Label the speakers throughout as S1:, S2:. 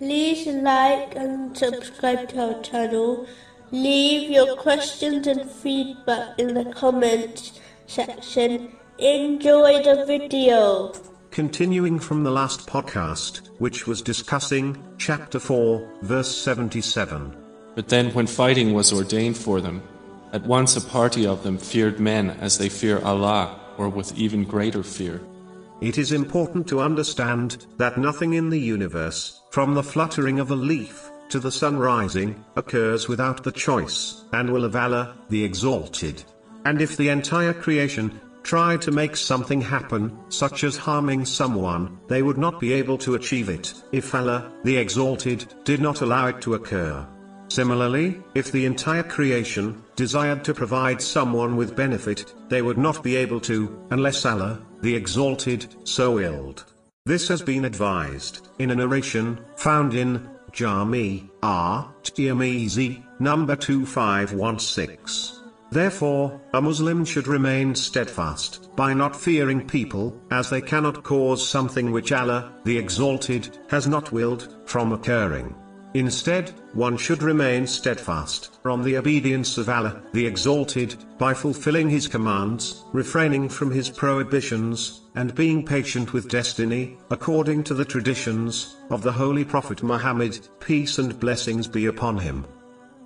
S1: like and subscribe to our channel. Leave your questions and feedback in the comments section. Enjoy the video.
S2: Continuing from the last podcast, which was discussing chapter 4, verse 77.
S3: But then, when fighting was ordained for them, at once a party of them feared men as they fear Allah, or with even greater fear.
S2: It is important to understand that nothing in the universe, from the fluttering of a leaf to the sun rising, occurs without the choice and will of Allah, the Exalted. And if the entire creation tried to make something happen, such as harming someone, they would not be able to achieve it, if Allah, the Exalted, did not allow it to occur. Similarly, if the entire creation desired to provide someone with benefit, they would not be able to, unless Allah, the Exalted, so willed. This has been advised in a narration found in Jami At Tirmizi, number 2516. Therefore, a Muslim should remain steadfast by not fearing people, as they cannot cause something which Allah, the Exalted, has not willed, from occurring. Instead, one should remain steadfast from the obedience of Allah, the Exalted, by fulfilling His commands, refraining from His prohibitions, and being patient with destiny, according to the traditions of the Holy Prophet Muhammad, peace and blessings be upon him.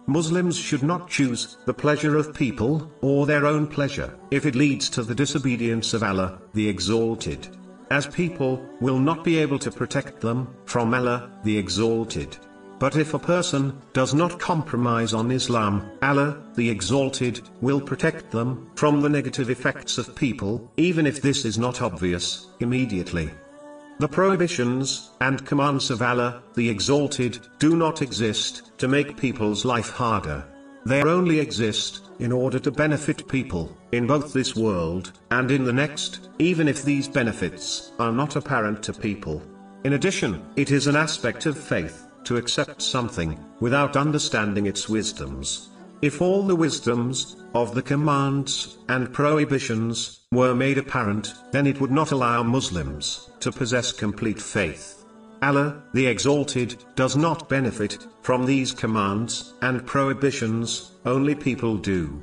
S2: Muslims should not choose the pleasure of people, or their own pleasure, if it leads to the disobedience of Allah, the Exalted. As people will not be able to protect them from Allah, the Exalted. But if a person does not compromise on Islam, Allah, the Exalted, will protect them from the negative effects of people, even if this is not obvious immediately. The prohibitions and commands of Allah, the Exalted, do not exist to make people's life harder. They only exist in order to benefit people in both this world and in the next, even if these benefits are not apparent to people. In addition, it is an aspect of faith to accept something, without understanding its wisdoms. If all the wisdoms, of the commands, and prohibitions, were made apparent, then it would not allow Muslims, to possess complete faith. Allah, the Exalted, does not benefit, from these commands, and prohibitions, only people do.